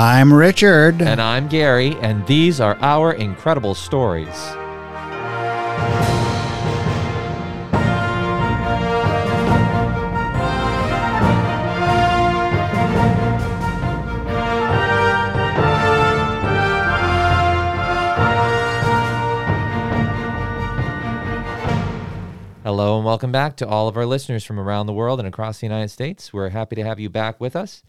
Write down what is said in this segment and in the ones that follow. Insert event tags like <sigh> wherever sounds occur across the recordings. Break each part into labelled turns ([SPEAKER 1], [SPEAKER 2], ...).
[SPEAKER 1] I'm Richard.
[SPEAKER 2] And I'm Gary, and these are our incredible stories. Hello and welcome back to all of our listeners from around the world and across the United States. We're happy to have you back with us.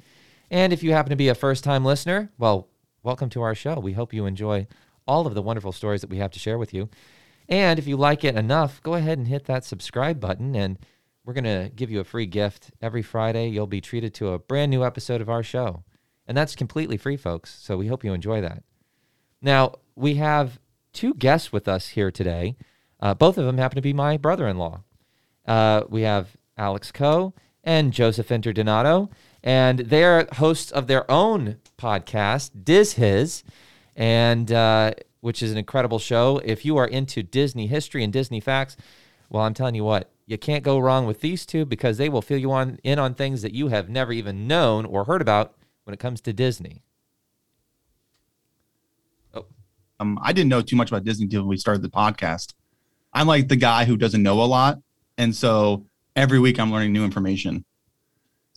[SPEAKER 2] And if you happen to be a first time listener, well, welcome to our show. We hope you enjoy all of the wonderful stories that we have to share with you. And if you like it enough, go ahead and hit that subscribe button. And we're going to give you a free gift. Every Friday, you'll be treated to a brand new episode of our show. And that's completely free, folks. So we hope you enjoy that. Now, we have two guests with us here today. Uh, both of them happen to be my brother in law. Uh, we have Alex Coe and Joseph Interdonato and they're hosts of their own podcast, Diz Hiz, and uh, which is an incredible show. If you are into Disney history and Disney facts, well, I'm telling you what, you can't go wrong with these two because they will fill you on in on things that you have never even known or heard about when it comes to Disney.
[SPEAKER 3] Oh, um, I didn't know too much about Disney until we started the podcast. I'm like the guy who doesn't know a lot, and so every week I'm learning new information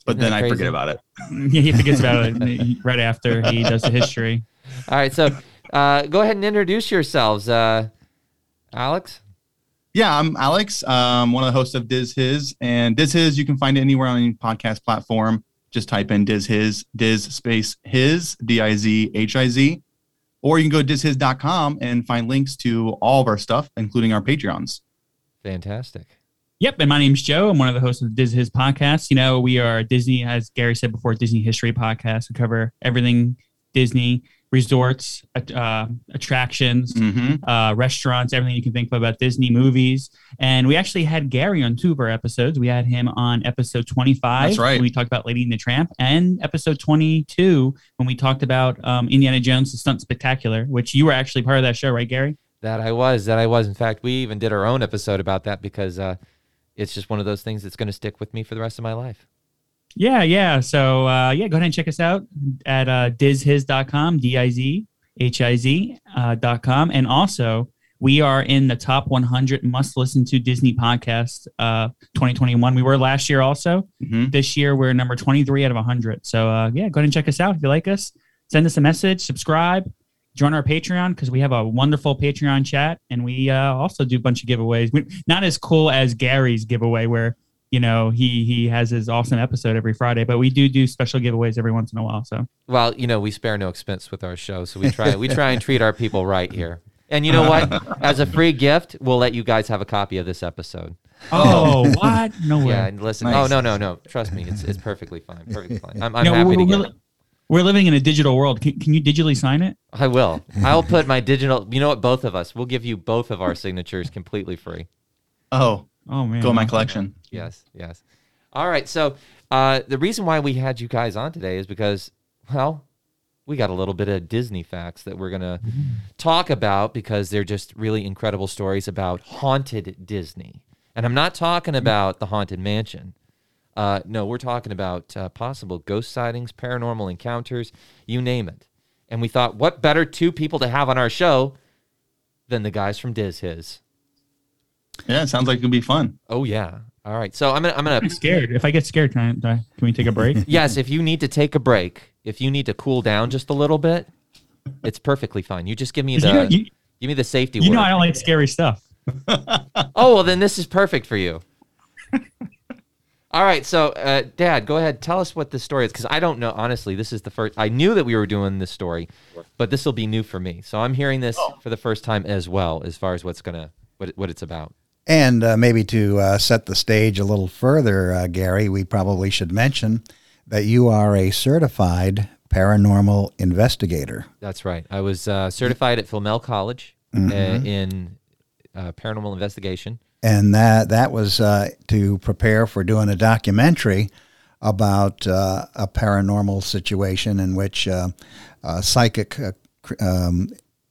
[SPEAKER 3] but then I forget about it. <laughs>
[SPEAKER 4] yeah, he forgets about it right after he does the history.
[SPEAKER 2] All right, so uh, go ahead and introduce yourselves, uh, Alex.
[SPEAKER 3] Yeah, I'm Alex. Um, one of the hosts of Diz Hiz, and Diz Hiz you can find it anywhere on any podcast platform. Just type in Diz Hiz, Diz space Hiz, D I Z H I Z, or you can go to dizhiz.com and find links to all of our stuff, including our Patreons.
[SPEAKER 2] Fantastic.
[SPEAKER 4] Yep, and my name's Joe. I'm one of the hosts of the Disney His podcast. You know, we are Disney, as Gary said before, Disney History podcast. We cover everything Disney, resorts, uh, attractions, mm-hmm. uh, restaurants, everything you can think of about Disney movies. And we actually had Gary on two of our episodes. We had him on episode 25.
[SPEAKER 3] That's right.
[SPEAKER 4] When we talked about Lady and the Tramp, and episode 22 when we talked about um, Indiana Jones: The Stunt Spectacular, which you were actually part of that show, right, Gary?
[SPEAKER 2] That I was. That I was. In fact, we even did our own episode about that because. Uh, it's just one of those things that's going to stick with me for the rest of my life.
[SPEAKER 4] Yeah, yeah. So uh, yeah, go ahead and check us out at uh, dizhiz.com, D-I-Z-H-I-Z uh, dot com. And also, we are in the top 100 must listen to Disney podcast uh, 2021. We were last year also. Mm-hmm. This year, we're number 23 out of 100. So uh, yeah, go ahead and check us out if you like us. Send us a message, subscribe join our Patreon because we have a wonderful Patreon chat, and we uh, also do a bunch of giveaways. We, not as cool as Gary's giveaway, where you know he he has his awesome episode every Friday, but we do do special giveaways every once in a while. So
[SPEAKER 2] well, you know, we spare no expense with our show, so we try we try and treat our people right here. And you know what? <laughs> As a free gift, we'll let you guys have a copy of this episode.
[SPEAKER 4] Oh, what? No way.
[SPEAKER 2] Yeah, and listen. Nice. Oh no, no, no. Trust me, it's it's perfectly fine. Perfectly fine. I'm, I'm happy to get it.
[SPEAKER 4] We're living in a digital world. Can, can you digitally sign it?
[SPEAKER 2] I will. I'll put my digital. You know what? Both of us. We'll give you both of our signatures completely free.
[SPEAKER 3] Oh, oh man. Go in my collection.
[SPEAKER 2] Yes, yes. All right. So uh, the reason why we had you guys on today is because, well, we got a little bit of Disney facts that we're gonna talk about because they're just really incredible stories about haunted Disney. And I'm not talking about the haunted mansion. Uh, no, we're talking about uh, possible ghost sightings, paranormal encounters, you name it. And we thought, what better two people to have on our show than the guys from Diz Hiz?
[SPEAKER 3] Yeah, it sounds like it'll be fun.
[SPEAKER 2] Oh yeah. All right. So I'm gonna I'm gonna.
[SPEAKER 4] I'm scared. If I get scared, can I, can we take a break? <laughs>
[SPEAKER 2] yes. If you need to take a break, if you need to cool down just a little bit, it's perfectly fine. You just give me the you know, you, give me the safety.
[SPEAKER 4] You
[SPEAKER 2] word.
[SPEAKER 4] know I don't like scary stuff.
[SPEAKER 2] oh well, then this is perfect for you. <laughs> All right, so uh, Dad, go ahead. Tell us what this story is, because I don't know. Honestly, this is the first. I knew that we were doing this story, but this will be new for me. So I'm hearing this oh. for the first time as well, as far as what's gonna what what it's about.
[SPEAKER 1] And uh, maybe to uh, set the stage a little further, uh, Gary, we probably should mention that you are a certified paranormal investigator.
[SPEAKER 2] That's right. I was uh, certified at Flamel College uh, mm-hmm. in paranormal investigation
[SPEAKER 1] and that that was uh, to prepare for doing a documentary about uh, a paranormal situation in which uh, a psychic uh, um,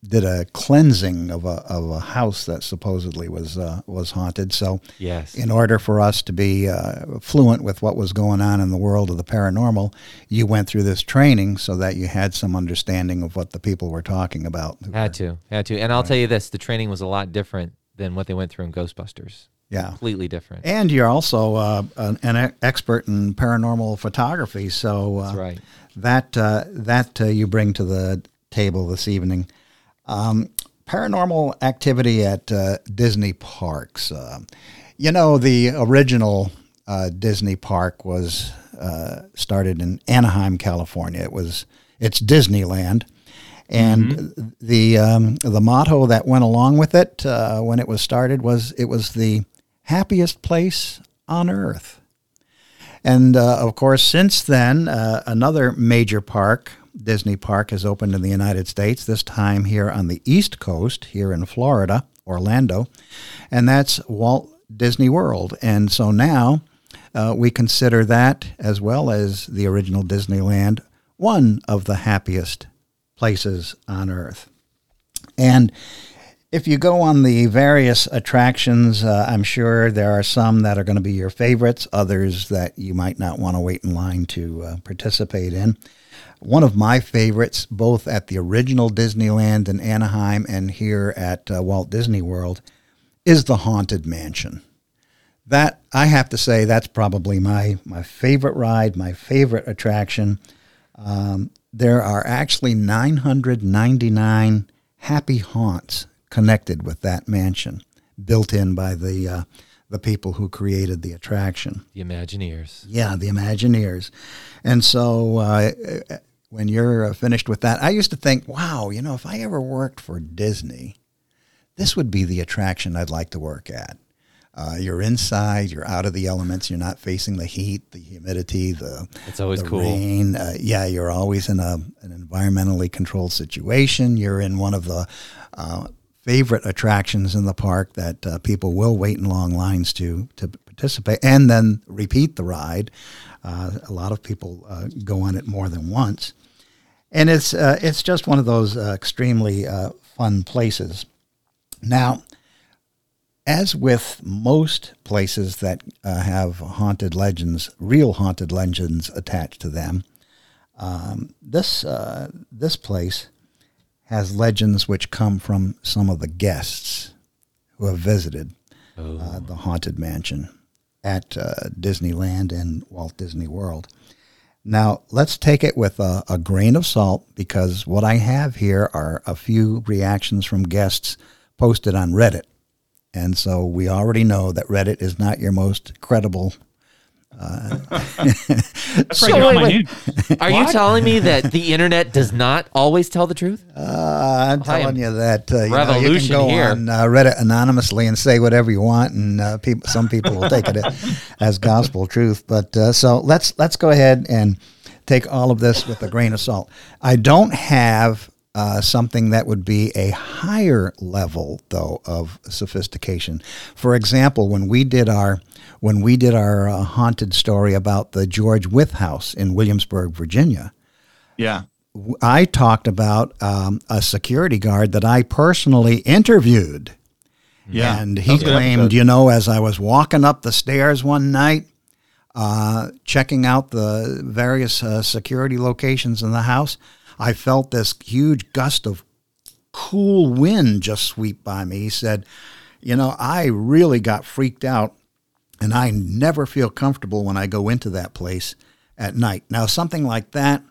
[SPEAKER 1] did a cleansing of a of a house that supposedly was uh, was haunted. So
[SPEAKER 2] Yes.
[SPEAKER 1] in order for us to be uh, fluent with what was going on in the world of the paranormal, you went through this training so that you had some understanding of what the people were talking about.
[SPEAKER 2] Had to, had to. And I'll tell you this: the training was a lot different than what they went through in Ghostbusters.
[SPEAKER 1] Yeah.
[SPEAKER 2] Completely different.
[SPEAKER 1] And you're also uh, an, an expert in paranormal photography, so uh,
[SPEAKER 2] That's right.
[SPEAKER 1] that uh, that uh, you bring to the table this evening. Um, paranormal activity at uh, Disney parks. Uh, you know, the original uh, Disney park was uh, started in Anaheim, California. It was it's Disneyland, and the um, the motto that went along with it uh, when it was started was it was the happiest place on earth. And uh, of course, since then, uh, another major park, Disney Park, has opened in the United States, this time here on the East Coast, here in Florida, Orlando, and that's Walt Disney World. And so now uh, we consider that, as well as the original Disneyland, one of the happiest places on earth. And if you go on the various attractions, uh, I'm sure there are some that are going to be your favorites, others that you might not want to wait in line to uh, participate in. One of my favorites, both at the original Disneyland in Anaheim and here at uh, Walt Disney World, is the Haunted Mansion. That I have to say, that's probably my my favorite ride, my favorite attraction. Um, there are actually 999 happy haunts connected with that mansion, built in by the uh, the people who created the attraction.
[SPEAKER 2] The Imagineers.
[SPEAKER 1] Yeah, the Imagineers. And so uh, when you're uh, finished with that, I used to think, wow, you know, if I ever worked for Disney, this would be the attraction I'd like to work at. Uh, you're inside, you're out of the elements, you're not facing the heat, the humidity, the,
[SPEAKER 2] It's always
[SPEAKER 1] the
[SPEAKER 2] cool.
[SPEAKER 1] rain. Uh, yeah, you're always in a, an environmentally controlled situation. You're in one of the uh, favorite attractions in the park that uh, people will wait in long lines to to participate and then repeat the ride. Uh, a lot of people uh, go on it more than once, and it's uh, it's just one of those uh, extremely uh, fun places. Now, as with most places that uh, have haunted legends, real haunted legends attached to them, um, this uh, this place has legends which come from some of the guests who have visited uh, the haunted mansion at uh, Disneyland and Walt Disney World. Now, let's take it with a, a grain of salt because what I have here are a few reactions from guests posted on Reddit. And so we already know that Reddit is not your most credible. <laughs>
[SPEAKER 4] That's
[SPEAKER 2] So
[SPEAKER 4] right here on
[SPEAKER 2] wait, wait.
[SPEAKER 4] news.
[SPEAKER 2] Are you telling me that the <laughs> internet does not always tell the truth?
[SPEAKER 1] Uh, I'm
[SPEAKER 2] I
[SPEAKER 1] telling you that uh, you, know, you can
[SPEAKER 2] revolution
[SPEAKER 1] go
[SPEAKER 2] here.
[SPEAKER 1] on uh, Reddit anonymously and say whatever you want, and uh, people, some people will take it <laughs> as gospel truth. But uh, so let's let's go ahead and take all of this with a grain of salt. I don't have uh, something that would be a higher level though of sophistication. For example, when we did our when we did our uh, haunted story about the George Wythe House in Williamsburg, Virginia.
[SPEAKER 3] Yeah.
[SPEAKER 1] I talked about um, a security guard that I personally interviewed.
[SPEAKER 3] Yeah.
[SPEAKER 1] And he
[SPEAKER 3] was a good
[SPEAKER 1] claimed, you know, as I was walking up the stairs one night, uh, checking out the various uh, security locations in the house, I felt this huge gust of cool wind just sweep by me. He said, You know, I really got freaked out, and I never feel comfortable when I go into that place at night. Now, something like that,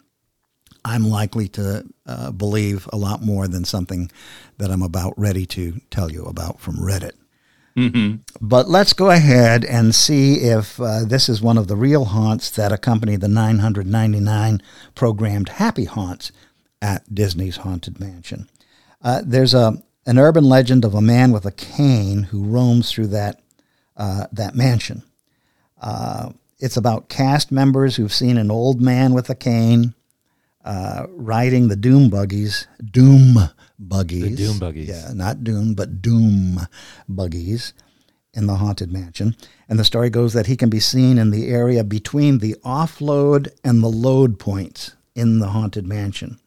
[SPEAKER 1] I'm likely to uh, believe a lot more than something that I'm about ready to tell you about from Reddit. But let's go ahead and see if uh, this is one of the real haunts that accompany the 999 programmed happy haunts at Disney's Haunted Mansion. Uh, there's a an urban legend of a man with a cane who roams through that uh, that mansion. Uh, it's about cast members who've seen an old man with a cane uh, riding the doom buggies, doom buggies,
[SPEAKER 2] The doom buggies.
[SPEAKER 1] yeah, not doom, but doom buggies in the haunted mansion. And the story goes that he can be seen in the area between the offload and the load points in the haunted mansion.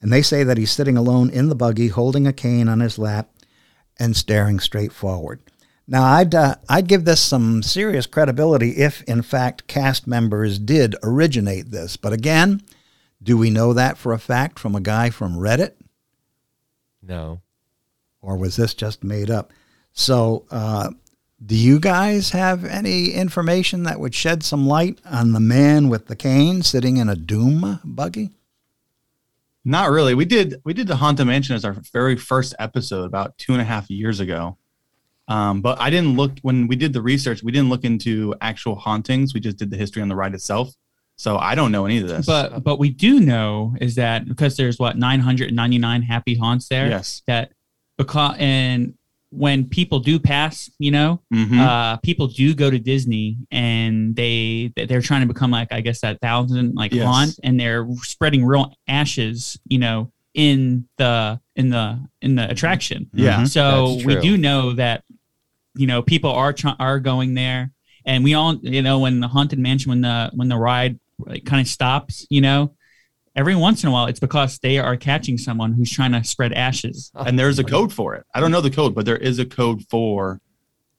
[SPEAKER 1] And they say that he's sitting alone in the buggy, holding a cane on his lap and staring straight forward. Now, I'd, uh, I'd give this some serious credibility if, in fact, cast members did originate this. But again, do we know that for a fact from a guy from Reddit?
[SPEAKER 2] No.
[SPEAKER 1] Or was this just made up? So, uh, do you guys have any information that would shed some light on the man with the cane sitting in a doom buggy?
[SPEAKER 3] Not really. We did we did the Haunted Mansion as our very first episode about two and a half years ago. Um, but I didn't look when we did the research. We didn't look into actual hauntings. We just did the history on the ride itself. So I don't know any of this.
[SPEAKER 4] But but we do know is that because there's what 999 happy haunts there.
[SPEAKER 3] yes,
[SPEAKER 4] That because and when people do pass, you know,
[SPEAKER 3] Mhm.
[SPEAKER 4] uh, people do go to Disney and they they're trying to become like I guess that thousand like
[SPEAKER 3] Yes.
[SPEAKER 4] haunt, and they're spreading real ashes, you know, in the in the in the attraction.
[SPEAKER 3] yeah.
[SPEAKER 4] So we do know that you know people are try- are going there, and we all you know when the haunted mansion when the when the ride like, kind of stops, you know, every once in a while it's because they are catching someone who's trying to spread ashes. <laughs>
[SPEAKER 3] and there's a code for it. I don't know the code, but there is a code for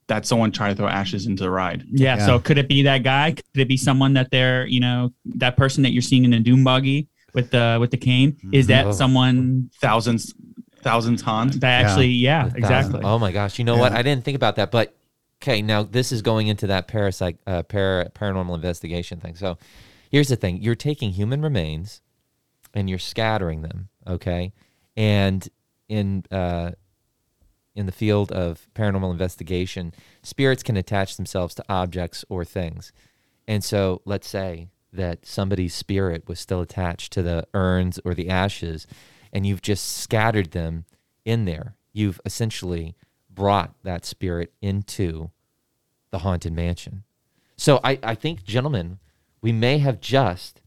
[SPEAKER 3] that someone trying to throw ashes into the ride.
[SPEAKER 4] Yeah,
[SPEAKER 1] Yeah.
[SPEAKER 4] So could it be that guy? Could it be someone that they're you know that person that you're seeing in the doom buggy with the with the cane? Is that
[SPEAKER 2] Oh.
[SPEAKER 4] someone
[SPEAKER 3] Thousands, thousands haunt.
[SPEAKER 4] that actually? Yeah,
[SPEAKER 2] A thousand-
[SPEAKER 4] exactly.
[SPEAKER 2] Oh my gosh! You know what? I didn't think about that. But okay, now this is going into that parasite uh, para, paranormal investigation thing. So here's the thing: you're taking human remains and you're scattering them. Okay, and in uh, in the field of paranormal investigation, spirits can attach themselves to objects or things. And so, let's say that somebody's spirit was still attached to the urns or the ashes, and you've just scattered them in there. You've essentially brought that spirit into the haunted mansion. So, I, I think, gentlemen, we may have just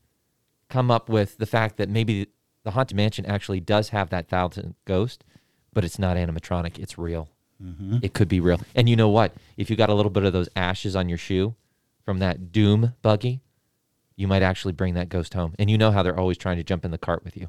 [SPEAKER 2] come up with the fact that maybe the haunted mansion actually does have that thousand ghost, but it's not animatronic. It's real. Mm-hmm. It could be real. And you know what? If you got a little bit of those ashes on your shoe from that doom buggy, you might actually bring that ghost home. And you know how they're always trying to jump in the cart with you.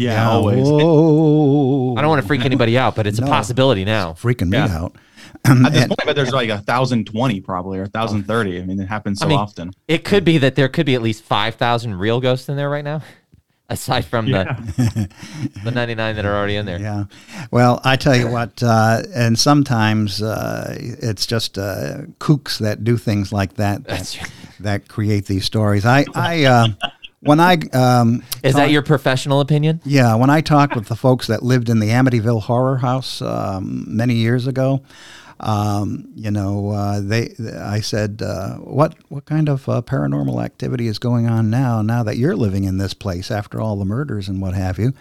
[SPEAKER 3] Yeah, always.
[SPEAKER 1] Whoa.
[SPEAKER 2] I don't want to freak anybody out, but it's
[SPEAKER 1] No.
[SPEAKER 2] a possibility now.
[SPEAKER 1] freaking me
[SPEAKER 3] Yeah.
[SPEAKER 1] out.
[SPEAKER 3] At <clears throat> this
[SPEAKER 1] And-
[SPEAKER 3] point, but there's like a thousand twenty probably or a thousand thirty. I mean, it happens so
[SPEAKER 2] I mean,
[SPEAKER 3] often.
[SPEAKER 2] It could be that there could be at least 5,000 real ghosts in there right now, <laughs> aside from the, <laughs> the 99 that are already in there.
[SPEAKER 1] Yeah. Well, I tell you what, uh, and sometimes uh, it's just uh, kooks that do things like that that,
[SPEAKER 2] That's
[SPEAKER 1] that create these stories. I, I uh, when I um,
[SPEAKER 2] Is that your professional opinion?
[SPEAKER 1] yeah, when I talked with the folks that lived in the Amityville Horror House um, many years ago, um, you know, uh, they, I said, uh, what, what kind of uh, paranormal activity is going on now? Now that you're living in this place after all the murders and what have you,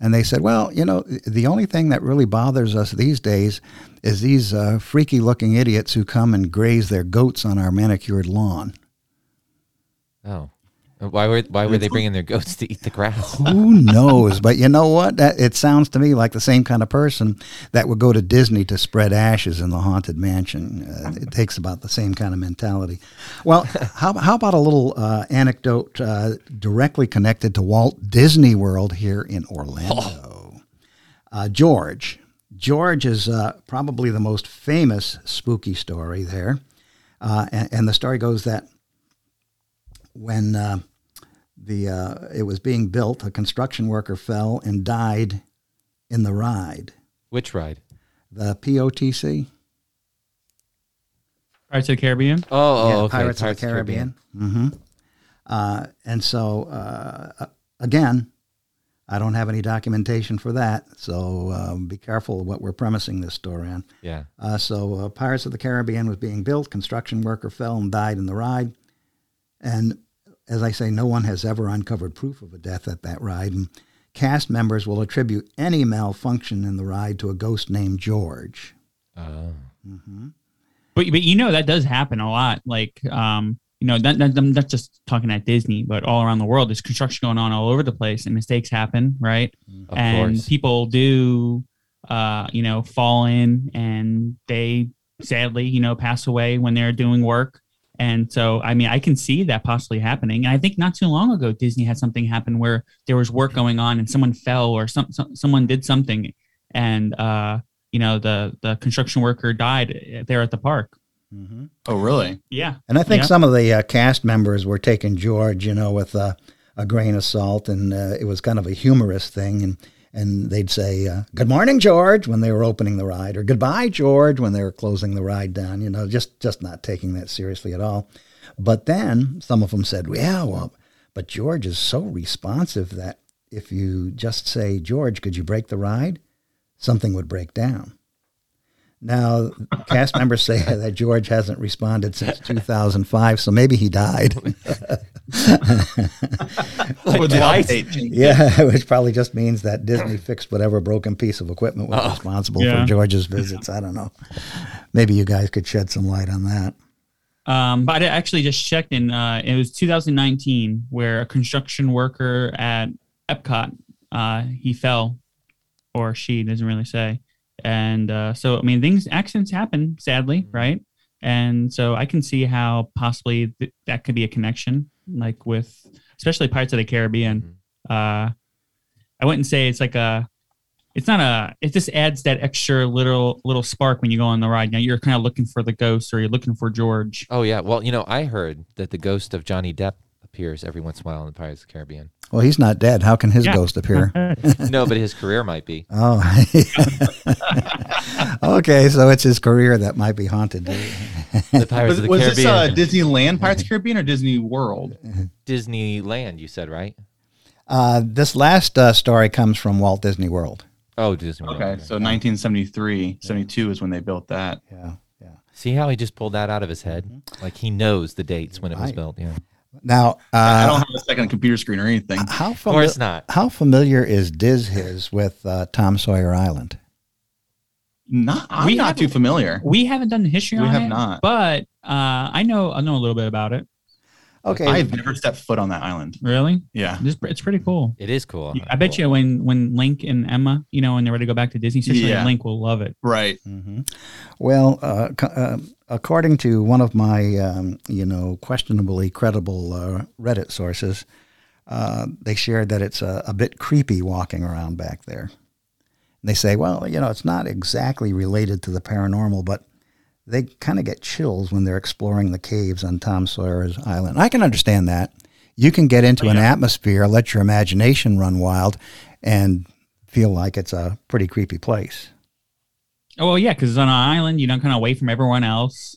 [SPEAKER 1] and they said, well, you know, the only thing that really bothers us these days is these uh, freaky-looking idiots who come and graze their goats on our manicured lawn.
[SPEAKER 2] Oh. Why were why were they bringing their goats to eat the grass?
[SPEAKER 1] Who knows? But you know what? That, it sounds to me like the same kind of person that would go to Disney to spread ashes in the haunted mansion. Uh, it takes about the same kind of mentality. Well, <laughs> how, how about a little uh, anecdote uh, directly connected to Walt Disney World here in Orlando? Uh, George. George is uh, probably the most famous spooky story there. Uh, and, and the story goes that when uh, the uh, it was being built, a construction worker fell and died in the ride.
[SPEAKER 2] Which ride?
[SPEAKER 1] The POTC,
[SPEAKER 4] Pirates of the Caribbean.
[SPEAKER 2] Oh, oh
[SPEAKER 1] Yeah,
[SPEAKER 2] okay.
[SPEAKER 1] Pirates, of the Caribbean. hmm Uh, and so uh, again, I don't have any documentation for that, so um, be careful what we're premising this story on.
[SPEAKER 2] Yeah.
[SPEAKER 1] Uh, so uh, Pirates of the Caribbean was being built. Construction worker fell and died in the ride. And as I say, no one has ever uncovered proof of a death at that ride. And cast members will attribute any malfunction in the ride to a ghost named George.
[SPEAKER 2] Oh.
[SPEAKER 4] But but you know that does happen a lot. Like um, you know, that, that, I'm not just talking at Disney, but all around the world. There's construction going on all over the place, and mistakes happen, right?
[SPEAKER 2] Of
[SPEAKER 4] and
[SPEAKER 2] course.
[SPEAKER 4] people do, uh, you know, fall in, and they sadly, you know, pass away when they're doing work. And so, I mean, I can see that possibly happening. And I think not too long ago, Disney had something happen where there was work going on and someone fell or some, some someone did something, and uh, you know the the construction worker died there at the park.
[SPEAKER 1] Mm-hmm.
[SPEAKER 3] Oh, really?
[SPEAKER 4] Yeah,
[SPEAKER 1] And I think
[SPEAKER 4] Yeah.
[SPEAKER 1] some of the uh, cast members were taking George, you know, with uh, a grain of salt, and uh, it was kind of a humorous thing. And and they'd say, uh, "Good morning, George," when they were opening the ride, or "Goodbye, George," when they were closing the ride down. You know, just just not taking that seriously at all. But then some of them said, "Yeah, well, but George is so responsive that if you just say, George, could you break the ride?" something would break down. Now, cast members say <laughs> that George hasn't responded since 2005, so maybe he died. <laughs>
[SPEAKER 3] Would the
[SPEAKER 2] twice?
[SPEAKER 3] update change?
[SPEAKER 1] yeah, <laughs> which probably just means that Disney fixed whatever broken piece of equipment was responsible
[SPEAKER 4] Yeah.
[SPEAKER 1] for George's visits. I don't know. Maybe you guys could shed some light on that.
[SPEAKER 4] Um, but I actually just checked in. Uh, it was 2019 where a construction worker at Epcot uh, he fell, or she doesn't really say. And uh, so I mean, things accidents happen, sadly, right? And so I can see how possibly th- that could be a connection, like with especially Pirates of the Caribbean. Uh, I wouldn't say it's like a it's not a it just adds that extra little little spark when you go on the ride now you're kind of looking for the ghost or you're looking for george
[SPEAKER 2] Oh yeah. Well, you know, I heard that the ghost of Johnny Depp appears every once in a while in the Pirates of the Caribbean.
[SPEAKER 1] Well, he's not dead. How can his
[SPEAKER 4] Yeah.
[SPEAKER 1] ghost appear? <laughs>
[SPEAKER 2] no, but his career might be.
[SPEAKER 1] Oh, <laughs> okay. So it's his career that might be haunted.
[SPEAKER 2] The Pirates
[SPEAKER 3] Was,
[SPEAKER 2] of the
[SPEAKER 3] was this uh, Disneyland Pirates of the Caribbean or Disney World?
[SPEAKER 2] Disneyland, you said, right?
[SPEAKER 1] Uh, this last uh, story comes from Walt Disney World.
[SPEAKER 2] Oh, Disney World.
[SPEAKER 3] Okay, so 1973, 72 is when they built that.
[SPEAKER 1] Yeah, yeah.
[SPEAKER 2] See how he just pulled that out of his head? Like he knows the dates when it was
[SPEAKER 1] Right.
[SPEAKER 2] built. Yeah.
[SPEAKER 1] Now,
[SPEAKER 3] I don't
[SPEAKER 1] uh,
[SPEAKER 3] have a second computer screen or anything.
[SPEAKER 1] how
[SPEAKER 2] Of course
[SPEAKER 1] familiar?
[SPEAKER 2] not.
[SPEAKER 1] How familiar is Diz Hiz with uh, Tom Sawyer Island?
[SPEAKER 3] Not, I'm
[SPEAKER 4] We
[SPEAKER 3] not too familiar.
[SPEAKER 4] we haven't done the history on it.
[SPEAKER 3] We
[SPEAKER 4] on
[SPEAKER 3] have
[SPEAKER 4] it,
[SPEAKER 3] not.
[SPEAKER 4] but uh, i know i know a little bit about it
[SPEAKER 1] Okay,
[SPEAKER 3] I've never stepped foot on that island.
[SPEAKER 4] really
[SPEAKER 3] Yeah.
[SPEAKER 4] it's, it's pretty cool
[SPEAKER 2] It is cool.
[SPEAKER 4] i bet you when when link and emma you know when they're ready to go back to disney especially
[SPEAKER 3] Yeah.
[SPEAKER 4] link will love it
[SPEAKER 3] Right.
[SPEAKER 1] Mm-hmm. Well, uh, uh, according to one of my, um, you know, questionably credible uh, Reddit sources, uh, they shared that it's a, a bit creepy walking around back there. And they say, well, you know, it's not exactly related to the paranormal, but they kind of get chills when they're exploring the caves on Tom Sawyer's Island. I can understand that. You can get into an atmosphere, let your imagination run wild, and feel like it's a pretty creepy place.
[SPEAKER 4] Oh well yeah because it's on an island you know kind of away from everyone else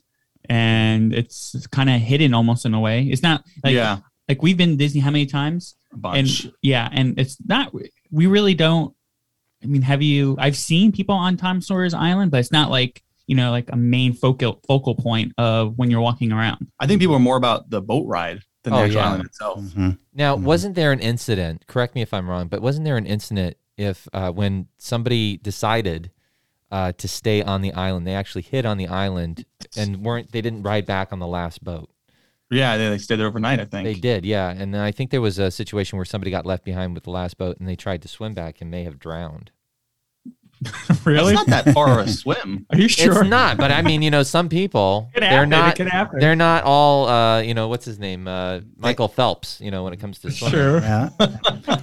[SPEAKER 4] and it's kind of hidden almost in a way it's not like
[SPEAKER 3] yeah.
[SPEAKER 4] like we've been to disney how many times
[SPEAKER 3] A bunch.
[SPEAKER 4] and yeah and it's not we really don't i mean have you i've seen people on tom sawyer's island but it's not like you know like a main focal focal point of when you're walking around
[SPEAKER 3] I think people are more about the boat ride than the
[SPEAKER 2] Oh,
[SPEAKER 3] actual
[SPEAKER 2] yeah.
[SPEAKER 3] island itself.
[SPEAKER 1] Mhm.
[SPEAKER 2] Now,
[SPEAKER 1] Mhm.
[SPEAKER 2] wasn't there an incident? Correct me if I'm wrong, but wasn't there an incident if uh, when somebody decided uh, to stay on the island, they actually hid on the island and weren't they didn't ride back on the last boat?
[SPEAKER 3] Yeah, they, they stayed there overnight, I think.
[SPEAKER 2] They did, yeah. And I think there was a situation where somebody got left behind with the last boat and they tried to swim back and may have drowned. <laughs>
[SPEAKER 4] really
[SPEAKER 3] It's not that far of a <laughs> swim.
[SPEAKER 4] are you sure
[SPEAKER 2] It's not, but I mean, you know, some people <laughs>
[SPEAKER 4] Could
[SPEAKER 2] they're not they're not all uh, you know, what's his name? Uh, Michael Phelps, you know, when it comes to swimming.
[SPEAKER 4] sure
[SPEAKER 1] Yeah.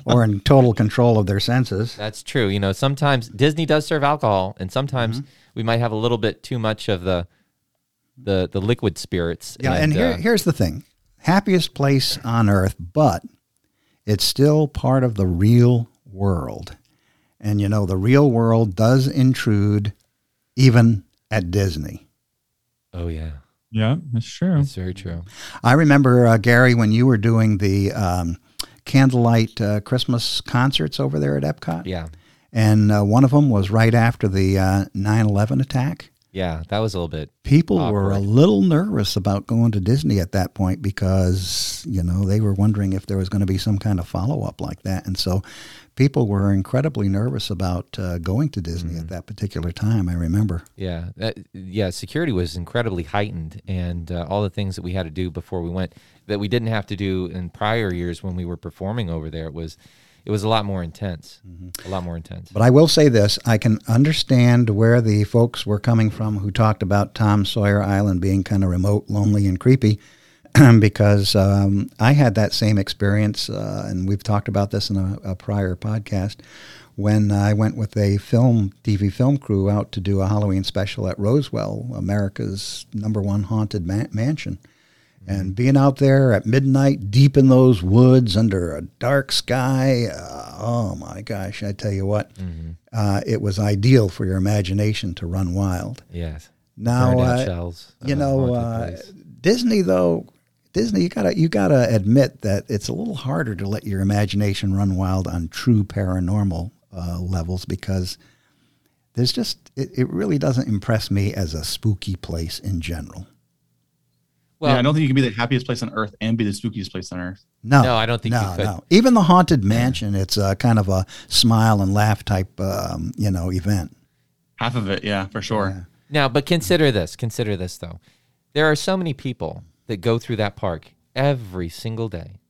[SPEAKER 1] or in total control of their senses.
[SPEAKER 2] That's true. You know, sometimes Disney does serve alcohol, and sometimes
[SPEAKER 1] Mm-hmm.
[SPEAKER 2] we might have a little bit too much of the the the liquid spirits.
[SPEAKER 1] Yeah, and here,
[SPEAKER 2] uh,
[SPEAKER 1] here's the thing happiest place on earth, but it's still part of the real world. And you know, the real world does intrude even at Disney.
[SPEAKER 2] oh yeah,
[SPEAKER 4] yeah that's true
[SPEAKER 2] that's very true.
[SPEAKER 1] I remember, uh, Gary, when you were doing the um, candlelight uh, Christmas concerts over there at Epcot.
[SPEAKER 2] Yeah,
[SPEAKER 1] And uh, one of them was right after the uh, 9 11 attack.
[SPEAKER 2] yeah, that was a little bit.
[SPEAKER 1] People were a little nervous about going to Disney at that point because, you know, they were wondering if there was going to be some kind of follow up like that. And so people were incredibly nervous about uh, going to Disney at that particular time, I remember.
[SPEAKER 2] Yeah, that, yeah. Security was incredibly heightened, and uh, all the things that we had to do before we went that we didn't have to do in prior years when we were performing over there. It was, it was a lot more intense. A lot more intense.
[SPEAKER 1] But I will say this I can understand where the folks were coming from who talked about Tom Sawyer Island being kind of remote, lonely, and creepy. <clears throat> because um, I had that same experience, uh, and we've talked about this in a, a, prior podcast, when I went with a film, TV film crew out to do a Halloween special at Rosewell, America's number one haunted ma- mansion. And being out there at midnight, deep in those woods under a dark sky, uh, oh my gosh, I tell you what,
[SPEAKER 2] Mm-hmm.
[SPEAKER 1] uh, it was ideal for your imagination to run wild.
[SPEAKER 2] Yes.
[SPEAKER 1] Now, uh,
[SPEAKER 2] shells.
[SPEAKER 1] you
[SPEAKER 2] uh,
[SPEAKER 1] know, uh. Disney though, Disney, you gotta you gotta admit that it's a little harder to let your imagination run wild on true paranormal uh, levels because there's just it, it really doesn't impress me as a spooky place in general.
[SPEAKER 2] well,
[SPEAKER 3] yeah, I don't think you can be the happiest place on earth and be the spookiest place on earth.
[SPEAKER 1] No,
[SPEAKER 2] No, I don't think you
[SPEAKER 1] no,
[SPEAKER 2] could.
[SPEAKER 1] no. Even the haunted mansion, it's a kind of a smile and laugh type, um, you know, event.
[SPEAKER 3] Half of it, yeah, for sure.
[SPEAKER 2] Now, but consider this. Consider this, though. There are so many people that go through that park every single day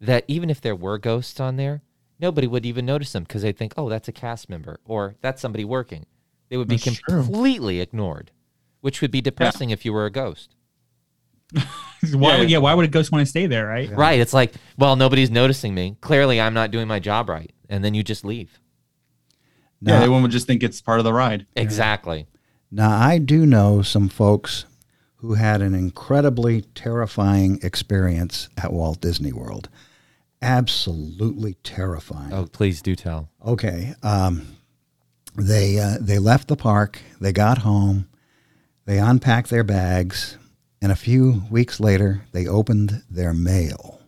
[SPEAKER 2] that even if there were ghosts on there, nobody would even notice them because they'd think, oh, that's a cast member or that's somebody working. They would be
[SPEAKER 3] That's true.
[SPEAKER 2] completely ignored, which would be depressing if you were a ghost. <laughs>
[SPEAKER 4] why?
[SPEAKER 3] Yeah.
[SPEAKER 4] Yeah. Why would a ghost want to stay there? Right.
[SPEAKER 2] Right. It's like, well, nobody's noticing me. Clearly, I'm not doing my job right. And then you just leave.
[SPEAKER 3] Yeah,
[SPEAKER 1] Now,
[SPEAKER 3] everyone would just think it's part of the ride.
[SPEAKER 2] Exactly.
[SPEAKER 1] now, I do know some folks who had an incredibly terrifying experience at Walt Disney World. Absolutely terrifying.
[SPEAKER 2] Oh, please do tell.
[SPEAKER 1] Okay. Um, they uh, they left the park. They got home. They unpacked their bags, and a few weeks later, they opened their mail.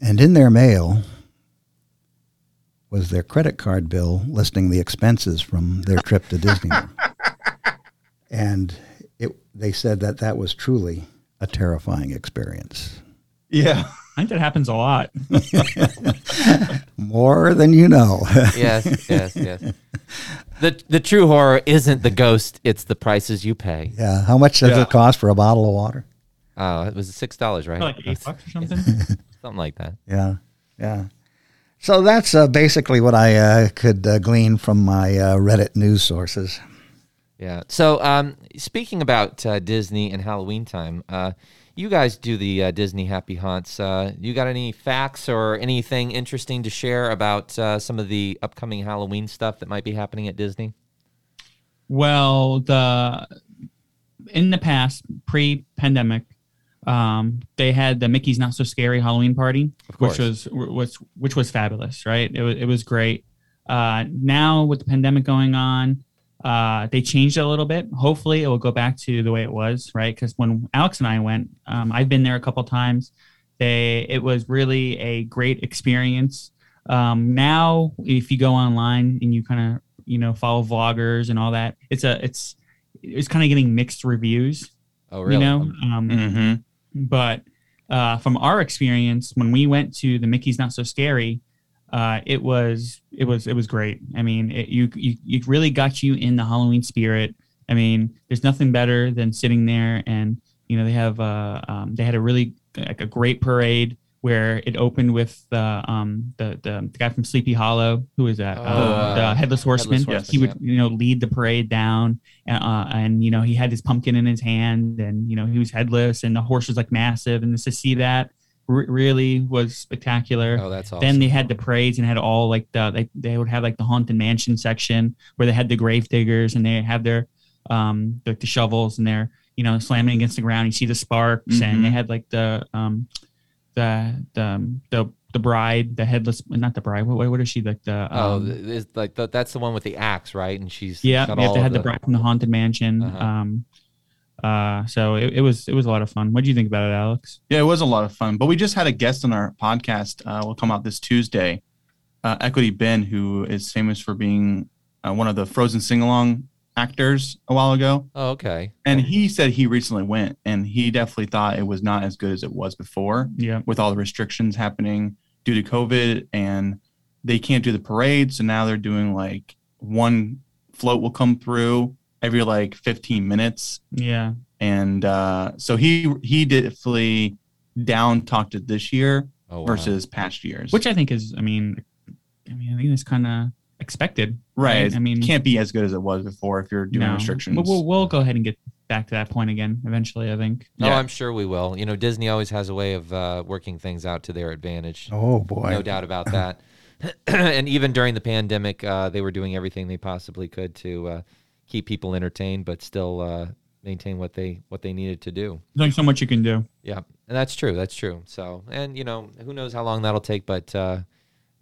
[SPEAKER 1] And in their mail was their credit card bill listing the expenses from their trip to Disney. World. <laughs> and they said that that was truly a terrifying experience.
[SPEAKER 3] Yeah.
[SPEAKER 4] I think that happens a lot. <laughs>
[SPEAKER 1] More than you know. <laughs>
[SPEAKER 2] Yes, yes, yes. The the true horror isn't the ghost; it's the prices you pay.
[SPEAKER 1] yeah. How much does
[SPEAKER 3] Yeah.
[SPEAKER 1] it cost for a bottle of water?
[SPEAKER 2] Oh, it was six dollars, right?
[SPEAKER 4] like eight bucks or something. <laughs>
[SPEAKER 2] Something like that.
[SPEAKER 1] Yeah, yeah. So that's uh, basically what I uh, could uh, glean from my uh, Reddit news sources.
[SPEAKER 2] Yeah. So, um, speaking about uh, Disney and Halloween time, uh, you guys do the uh, Disney Happy Haunts. Uh, you got any facts or anything interesting to share about uh, some of the upcoming Halloween stuff that might be happening at Disney?
[SPEAKER 4] Well, the in the past, pre-pandemic, um, they had the Mickey's Not So Scary Halloween party,
[SPEAKER 2] Of
[SPEAKER 4] which was was which was fabulous, right? It was it was great. Uh, now with the pandemic going on, uh, they changed it a little bit. Hopefully, it will go back to the way it was, right? Because when Alex and I went, um, I've been there a couple times. They it was really a great experience. Um, now, if you go online and you kind of you know follow vloggers and all that, it's a it's it's kind of getting mixed reviews,
[SPEAKER 2] Oh, really?
[SPEAKER 4] you know. Um,
[SPEAKER 3] Mm-hmm.
[SPEAKER 4] but uh, from our experience when we went to the mickey's not so scary uh, it was it was it was great. I mean it, you, you it really got you in the halloween spirit. I mean there's nothing better than sitting there and you know they have uh, um, they had a really like a great parade where it opened with the um the the, the guy from sleepy hollow. Who was that?
[SPEAKER 2] Oh,
[SPEAKER 4] uh, the
[SPEAKER 2] uh,
[SPEAKER 4] headless horseman,
[SPEAKER 2] Horseman,
[SPEAKER 4] he would
[SPEAKER 2] yeah.
[SPEAKER 4] you know lead the parade down uh, and you know he had his pumpkin in his hand and you know he was headless and the horse was like massive. And just to see that r- really was spectacular
[SPEAKER 2] Oh, that's awesome.
[SPEAKER 4] then they had the parades and had all like the they, they would have like the haunted mansion section where they had the grave diggers and they have their um like the shovels and they're you know slamming against the ground you see the sparks and they
[SPEAKER 3] Mhm.
[SPEAKER 4] had like the um the the the, the bride the headless not the bride what, what is she like the
[SPEAKER 2] oh,
[SPEAKER 4] um,
[SPEAKER 2] th- it's like the, that's the one with the axe, right? And she's
[SPEAKER 4] yeah,
[SPEAKER 2] got
[SPEAKER 4] we have
[SPEAKER 2] all
[SPEAKER 4] to
[SPEAKER 2] of
[SPEAKER 4] have the bride from the haunted mansion.
[SPEAKER 2] Uh-huh.
[SPEAKER 4] Um, uh, so it, it was it was a lot of fun. What do you think about it, Alex?
[SPEAKER 3] Yeah, it was a lot of fun. But we just had a guest on our podcast. Uh, will come out this Tuesday. Uh, Equity Ben, who is famous for being uh, one of the Frozen sing along actors a while ago,
[SPEAKER 2] Oh, okay.
[SPEAKER 3] and he said he recently went, and he definitely thought it was not as good as it was before,
[SPEAKER 4] Yeah,
[SPEAKER 3] with all the restrictions happening due to COVID, and they can't do the parade, so now they're doing like one float will come through every like 15 minutes
[SPEAKER 4] yeah,
[SPEAKER 3] and uh, so he he definitely down talked it this year
[SPEAKER 2] Oh, wow.
[SPEAKER 3] versus past years.
[SPEAKER 4] which I think is, I mean, I mean, I think it's kind of expected,
[SPEAKER 3] right?
[SPEAKER 4] I mean,
[SPEAKER 3] can't be as good as it was before if you're doing
[SPEAKER 4] no.
[SPEAKER 3] restrictions.
[SPEAKER 4] We'll, we'll, we'll go ahead and get back to that point again eventually. I think.
[SPEAKER 2] Oh,
[SPEAKER 3] Yeah.
[SPEAKER 2] I'm sure we will. You know, Disney always has a way of uh, working things out to their advantage.
[SPEAKER 1] Oh boy.
[SPEAKER 2] No doubt about that. <clears throat> and even during the pandemic, uh, they were doing everything they possibly could to uh, keep people entertained, but still uh, maintain what they what they needed to do.
[SPEAKER 4] There's only so much you can do.
[SPEAKER 2] Yeah, and that's true. That's true. So, and you know, who knows how long that'll take, but uh,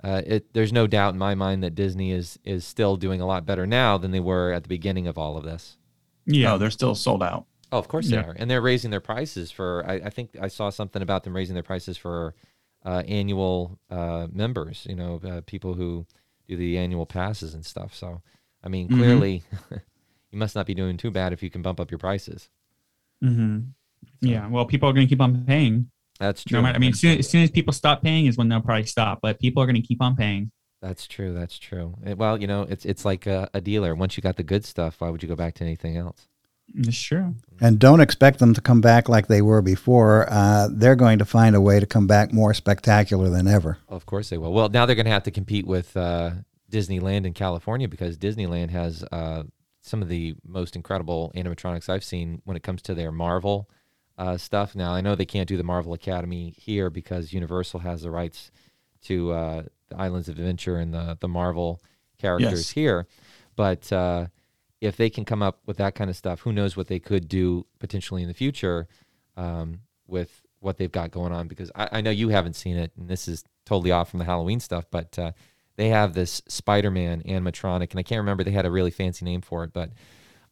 [SPEAKER 2] uh, it, there's no doubt in my mind that Disney is is still doing a lot better now than they were at the beginning of all of this.
[SPEAKER 4] Yeah.
[SPEAKER 3] Oh, they're still sold out.
[SPEAKER 2] Oh, of course they
[SPEAKER 4] Yeah.
[SPEAKER 2] are, and they're raising their prices for. I, I think I saw something about them raising their prices for uh, annual uh, members. You know, uh, people who do the annual passes and stuff. So, I mean,
[SPEAKER 3] Mhm.
[SPEAKER 2] clearly, <laughs> you must not be doing too bad if you can bump up your prices.
[SPEAKER 4] hmm Yeah. Well, people are going to keep on paying.
[SPEAKER 2] That's true.
[SPEAKER 4] No matter, I mean, as soon, as soon as people stop paying is when they'll probably stop. But people are going to keep on paying.
[SPEAKER 2] That's true. That's true. Eh, Well, you know, it's it's like a, a dealer. Once you got the good stuff, why would you go back to anything else?
[SPEAKER 4] It's true.
[SPEAKER 1] And don't expect them to come back like they were before. Uh, they're going to find a way to come back more spectacular than ever.
[SPEAKER 2] Of course they will. Well, now they're going to have to compete with uh, Disneyland in California because Disneyland has uh, some of the most incredible animatronics I've seen when it comes to their Marvel uh, stuff. Now I know they can't do the Marvel Academy here because Universal has the rights to uh, the Islands of Adventure and the the Marvel characters
[SPEAKER 3] Yes.
[SPEAKER 2] here, but uh, if they can come up with that kind of stuff, who knows what they could do potentially in the future um, with what they've got going on? Because I, I know you haven't seen it, and this is totally off from the Halloween stuff, but uh, they have this Spider-Man animatronic, and I can't remember they had a really fancy name for it, but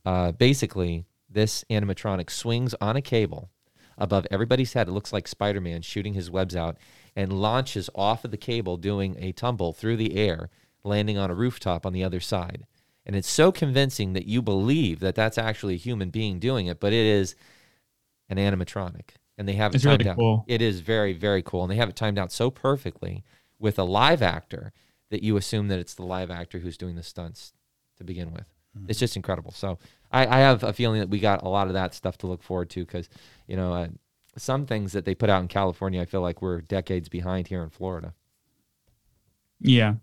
[SPEAKER 2] uh, basically this animatronic swings on a cable above everybody's head. It looks like Spider-Man shooting his webs out and launches off of the cable, doing a tumble through the air, landing on a rooftop on the other side. And it's so convincing that you believe that that's actually a human being doing it, but it is an animatronic. And they have it
[SPEAKER 4] It's
[SPEAKER 2] timed
[SPEAKER 4] really
[SPEAKER 2] out.
[SPEAKER 4] cool.
[SPEAKER 2] It is very, very cool. And they have it timed out so perfectly with a live actor that you assume that it's the live actor who's doing the stunts to begin with. It's just incredible. So I, I have a feeling that we got a lot of that stuff to look forward to because, you know, uh, some things that they put out in California, I feel like we're decades behind here in Florida.
[SPEAKER 4] Yeah.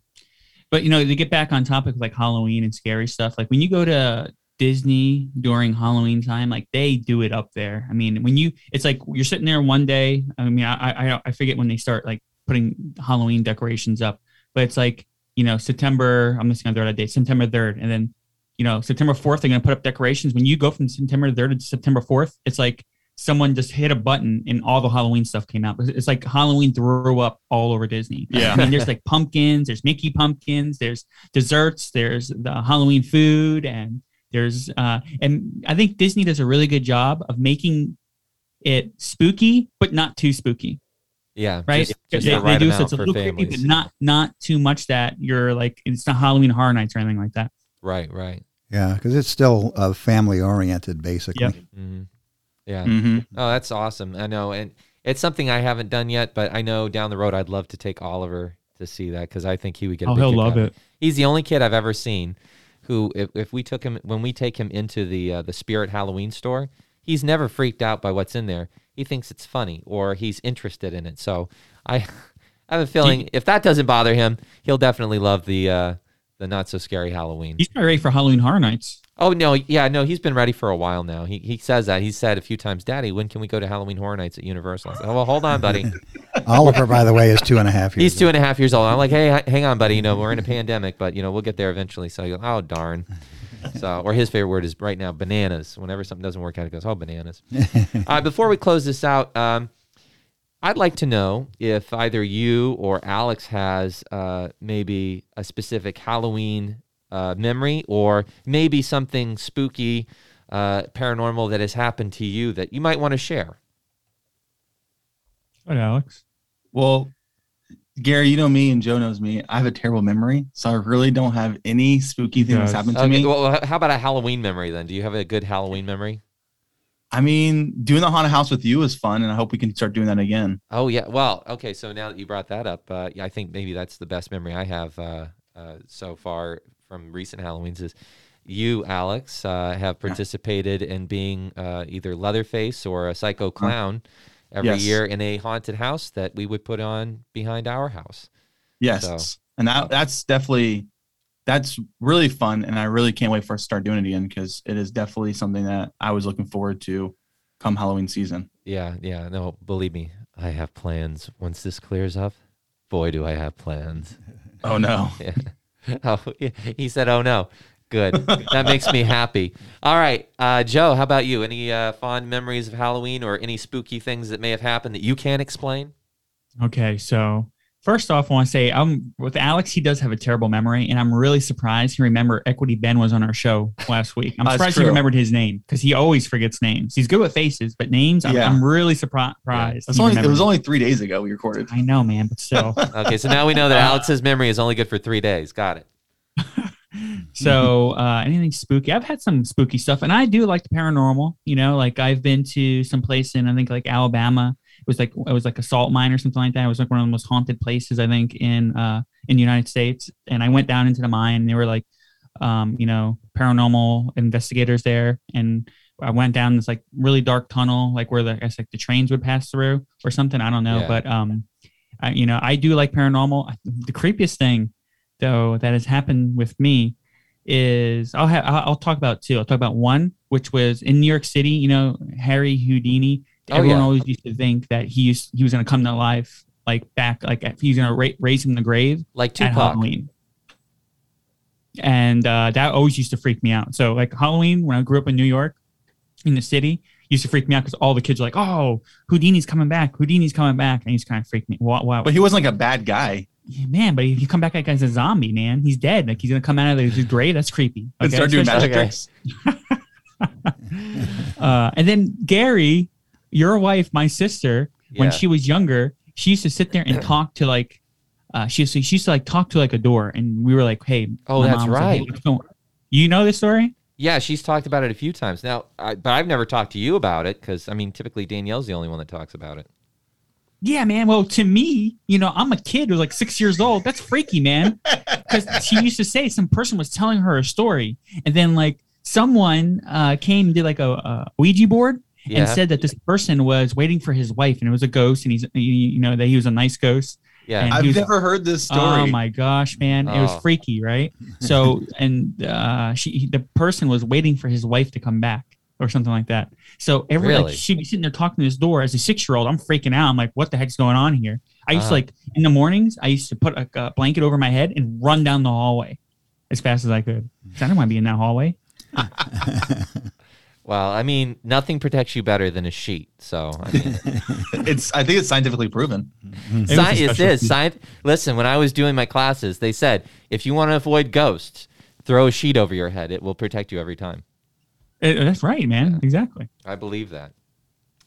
[SPEAKER 4] But you know, to get back on topic like Halloween and scary stuff, like when you go to Disney during Halloween time, like they do it up there. I mean, when you it's like you're sitting there one day. I mean, I I, I forget when they start like putting Halloween decorations up, but it's like, you know, September, I'm just gonna throw that date, September 3rd, and then you know, September 4th, they're gonna put up decorations. When you go from September 3rd to September 4th, it's like someone just hit a button and all the Halloween stuff came out. It's like Halloween threw up all over Disney.
[SPEAKER 3] Yeah.
[SPEAKER 4] I mean, there's like pumpkins, there's Mickey pumpkins, there's desserts, there's the Halloween food, and there's uh, and I think Disney does a really good job of making it spooky, but not too spooky,
[SPEAKER 2] Yeah,
[SPEAKER 4] right?
[SPEAKER 2] Just, just
[SPEAKER 4] they,
[SPEAKER 2] the right
[SPEAKER 4] they do so it's a
[SPEAKER 2] for
[SPEAKER 4] little creepy, but not not too much that you're like it's not Halloween Horror Nights or anything like that.
[SPEAKER 2] Right, right.
[SPEAKER 1] Yeah, because it's still uh, family oriented, basically.
[SPEAKER 4] Yep.
[SPEAKER 2] hmm Yeah.
[SPEAKER 3] hmm
[SPEAKER 2] Oh, that's awesome. I know, and it's something I haven't done yet, but I know down the road I'd love to take Oliver to see that because I think he would get. A
[SPEAKER 4] Oh,
[SPEAKER 2] big
[SPEAKER 4] he'll love
[SPEAKER 2] out of
[SPEAKER 4] it.
[SPEAKER 2] He's the only kid I've ever seen who, if, if we took him when we take him into the uh, the Spirit Halloween store, he's never freaked out by what's in there. He thinks it's funny or he's interested in it. So I, <laughs> I have a feeling if that doesn't bother him, he'll definitely love the uh, the not so scary Halloween.
[SPEAKER 4] He's not ready for Halloween Horror Nights.
[SPEAKER 2] Oh no, yeah, no, he's been ready for a while now. He he says that. He said a few times, "Daddy, when can we go to Halloween Horror Nights at Universal?" I said, "Oh, well, hold on, buddy. <laughs>
[SPEAKER 1] Oliver, by the way, is two and a half years.
[SPEAKER 2] He's two and a half years old." I'm like, "Hey, hang on, buddy. You know, we're in a pandemic, but you know, we'll get there eventually." So, he goes, "Oh, darn." <laughs> So, or his favorite word is right now, bananas. Whenever something doesn't work out, he goes, "Oh, bananas." <laughs> uh, before we close this out, um, I'd like to know if either you or Alex has uh, maybe a specific Halloween uh, memory or maybe something spooky, uh, paranormal that has happened to you that you might want to share.
[SPEAKER 4] What, Alex?
[SPEAKER 3] Well, Gary, you know me, and Joe knows me. I have a terrible memory, so I really don't have any spooky things that's
[SPEAKER 4] Yes.
[SPEAKER 3] happened to
[SPEAKER 2] Okay,
[SPEAKER 3] me.
[SPEAKER 2] well, how about a Halloween memory then? Do you have a good Halloween memory?
[SPEAKER 3] I mean, doing the haunted house with you was fun, and I hope we can start doing that again.
[SPEAKER 2] Oh yeah. Well, okay. So now that you brought that up, uh, yeah, I think maybe that's the best memory I have uh, uh, so far from recent Halloweens. Is you, Alex, uh, have participated in being uh, either Leatherface or a psycho clown every
[SPEAKER 3] Yes.
[SPEAKER 2] year in a haunted house that we would put on behind our house.
[SPEAKER 3] Yes.
[SPEAKER 2] So-
[SPEAKER 3] And that that's definitely that's really fun and I really can't wait for us to start doing it again because it is definitely something that I was looking forward to come Halloween season.
[SPEAKER 2] Yeah, yeah. No, believe me, I have plans. Once this clears up, boy, do I have plans.
[SPEAKER 3] Oh no. <laughs>
[SPEAKER 2] Yeah. Oh, he- he said, "Oh no." Good. that makes me happy. All right, uh, Joe. How about you? Any uh, fond memories of Halloween or any spooky things that may have happened that you can't explain?
[SPEAKER 4] Okay, so first off, I want to say I'm with Alex. He does have a terrible memory, and I'm really surprised he remembered Equity Ben was on our show last week. I'm surprised
[SPEAKER 3] true.
[SPEAKER 4] he remembered his name because he always forgets names. He's good with faces, but names, I'm,
[SPEAKER 3] Yeah.
[SPEAKER 4] I'm really surprised.
[SPEAKER 3] It's
[SPEAKER 4] he
[SPEAKER 3] only, it was only three days ago we recorded.
[SPEAKER 4] I know, man, but still. <laughs>
[SPEAKER 2] Okay, so now we know that <laughs> Alex's memory is only good for three days. Got it.
[SPEAKER 4] So uh, anything spooky? I've had some spooky stuff, and I do like the paranormal. You know, like I've been to some place in I think like Alabama. It was like it was like a salt mine or something like that. It was like one of the most haunted places I think in uh, in the United States. And I went down into the mine, and they were like, um, you know, paranormal investigators there, and I went down this like really dark tunnel, like where the I guess like the trains would pass through or something. I don't know,
[SPEAKER 2] Yeah.
[SPEAKER 4] but um, I, you know, I do like paranormal. The creepiest thing though that has happened with me is I'll have I'll talk about two. I'll talk about one, which was in New York City. You know, Harry Houdini.
[SPEAKER 2] Oh,
[SPEAKER 4] Everyone
[SPEAKER 2] yeah.
[SPEAKER 4] always used to think that he used he was going to come to life, like back, like he was going to ra- raise him in the grave
[SPEAKER 2] Like
[SPEAKER 4] at Halloween. And uh, that always used to freak me out. So like Halloween, when I grew up in New York, in the city, used to freak me out because all the kids were like, "Oh, Houdini's coming back! Houdini's coming back!" And he's kind of freaked me. Wow, wow.
[SPEAKER 3] But he wasn't like a bad guy.
[SPEAKER 4] Yeah, man, but if you come back like as a zombie, man, he's dead. Like he's gonna come out of his grave. That's creepy.
[SPEAKER 3] And
[SPEAKER 4] Okay?
[SPEAKER 3] start doing
[SPEAKER 4] Especially-
[SPEAKER 3] magic tricks. <laughs>
[SPEAKER 4] Uh, and then Gary, your wife, my sister, when
[SPEAKER 2] Yeah.
[SPEAKER 4] she was younger, she used to sit there and talk to like, uh, she used to, she used to like talk to like a door, and we were like, hey,
[SPEAKER 2] Oh, that's
[SPEAKER 4] mom was like, "Hey,
[SPEAKER 2] right.
[SPEAKER 4] You know this story?
[SPEAKER 2] Yeah, she's talked about it a few times now, I, but I've never talked to you about it because I mean, typically Danielle's the only one that talks about it.
[SPEAKER 4] Yeah, man. Well, to me, you know, I'm a kid who's like six years old. That's freaky, man. <laughs> Because she used to say some person was telling her a story, and then like someone uh, came and did like a, a Ouija board
[SPEAKER 2] Yeah.
[SPEAKER 4] and said that this person was waiting for his wife, and it was a ghost, and he's you- you know that he was a nice ghost.
[SPEAKER 2] Yeah.
[SPEAKER 4] And
[SPEAKER 3] I've
[SPEAKER 4] was-
[SPEAKER 3] never heard this story.
[SPEAKER 4] Oh my gosh, man! It was
[SPEAKER 2] Oh.
[SPEAKER 4] freaky, right? So, <laughs> and uh, she, the person was waiting for his wife to come back or something like that. So every
[SPEAKER 2] Really?
[SPEAKER 4] like she'd be sitting there talking to this door as a six year old. I'm freaking out. I'm like, what the heck's going on here? I used
[SPEAKER 2] Uh-huh.
[SPEAKER 4] to like in the mornings. I used to put a, a blanket over my head and run down the hallway as fast as I could. I didn't want to be in that hallway. <laughs>
[SPEAKER 2] Well, I mean, nothing protects you better than a sheet. So, I mean, <laughs>
[SPEAKER 3] It's I think it's scientifically proven.
[SPEAKER 4] It was a
[SPEAKER 2] Sci- it
[SPEAKER 4] special
[SPEAKER 2] is.
[SPEAKER 4] feat.
[SPEAKER 2] Sci- Listen, when I was doing my classes, they said if you want to avoid ghosts, throw a sheet over your head. It will protect you every time.
[SPEAKER 4] Uh, that's right, man. Exactly.
[SPEAKER 2] I believe that.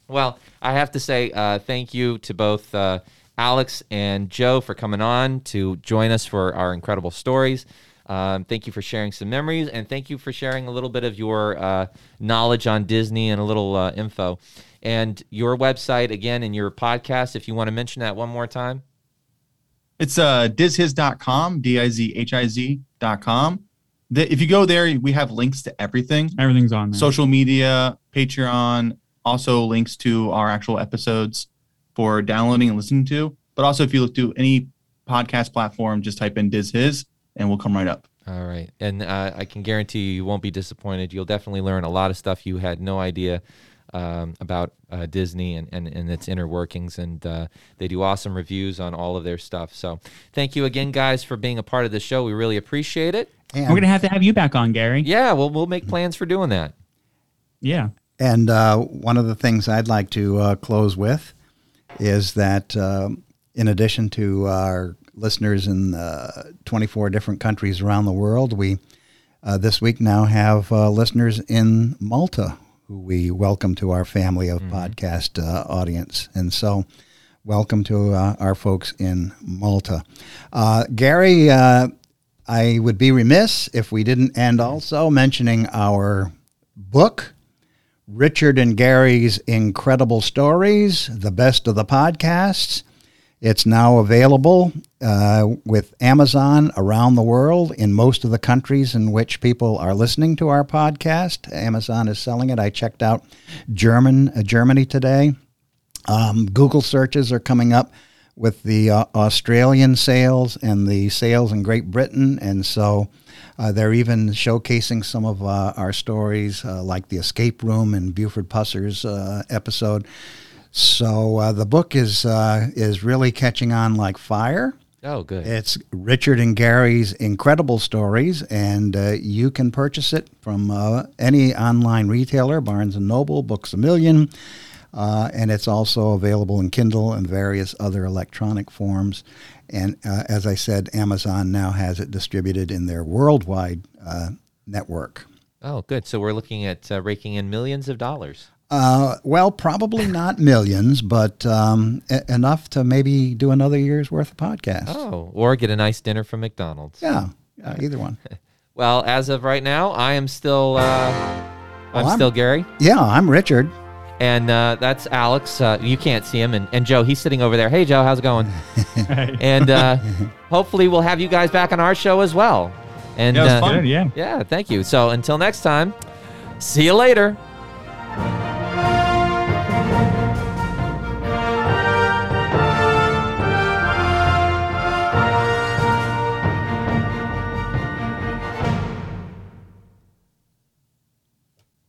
[SPEAKER 2] Well, I have to say uh, thank you to both uh, Alex and Joe for coming on to join us for our incredible stories. Um, thank you for sharing some memories, and thank you for sharing a little bit of your uh, knowledge on Disney and a little uh, info. And your website again and your podcast, if you want to mention that one more time.
[SPEAKER 3] It's uh dizhiz.com, D-I-Z-H-I-Z.com. The, if you go there, we have links to everything.
[SPEAKER 4] Everything's on there.
[SPEAKER 3] Social media, Patreon, also links to our actual episodes for downloading and listening to. But also if you look to any podcast platform, just type in Diz Hiz and we'll come right up.
[SPEAKER 2] All right. And uh, I can guarantee you, you won't be disappointed. You'll definitely learn a lot of stuff you had no idea um, about uh, Disney and, and, and its inner workings. And uh, they do awesome reviews on all of their stuff. So thank you again, guys, for being a part of the show. We really appreciate it.
[SPEAKER 1] And,
[SPEAKER 4] We're gonna have to have you back on, Gary.
[SPEAKER 2] Yeah, well, we'll make plans for doing that.
[SPEAKER 4] Yeah.
[SPEAKER 1] and uh, one of the things I'd like to uh, close with is that um, in addition to our listeners in uh, 24 different countries around the world, we uh, this week now have uh, listeners in Malta who we welcome to our family of podcast uh, audience. And so, welcome to uh, our folks in Malta. Uh, Gary, uh, I would be remiss if we didn't end also mentioning our book. Richard and Gary's Incredible Stories, the best of the podcasts. It's now available uh, with Amazon around the world in most of the countries in which people are listening to our podcast. Amazon is selling it. I checked out German uh, Germany today. Um, Google searches are coming up with the uh, Australian sales and the sales in Great Britain, and so uh, they're even showcasing some of uh, our stories, uh, like the escape room and Buford Pusser's episode. So uh, the book is is really catching on like fire.
[SPEAKER 2] Oh, good.
[SPEAKER 1] It's Richard and Gary's incredible stories, and uh, you can purchase it from uh, any online retailer, Barnes and Noble, Books a Million, uh, and it's also available in Kindle and various other electronic forms. And uh, as I said, Amazon now has it distributed in their worldwide uh, network.
[SPEAKER 2] Oh, good. So we're looking at uh, raking in millions of dollars.
[SPEAKER 1] Uh, well, probably not millions, but um, e- enough to maybe do another year's worth of podcasts.
[SPEAKER 2] Oh, or get a nice dinner from McDonald's.
[SPEAKER 1] Yeah, yeah, either one. <laughs>
[SPEAKER 2] Well, as of right now, I am still uh, I'm,
[SPEAKER 1] Well, I'm-
[SPEAKER 2] still Gary,
[SPEAKER 1] Yeah, I'm Richard.
[SPEAKER 2] and uh, that's Alex. Uh, you can't see him, and, and Joe. He's sitting over there. Hey, Joe, how's it going? <laughs> <laughs> and uh, hopefully, we'll have you guys back on our show as well. And
[SPEAKER 3] Yeah, it was
[SPEAKER 2] uh,
[SPEAKER 3] fun.
[SPEAKER 4] Good, yeah.
[SPEAKER 2] yeah, thank you. So until next time, see you later.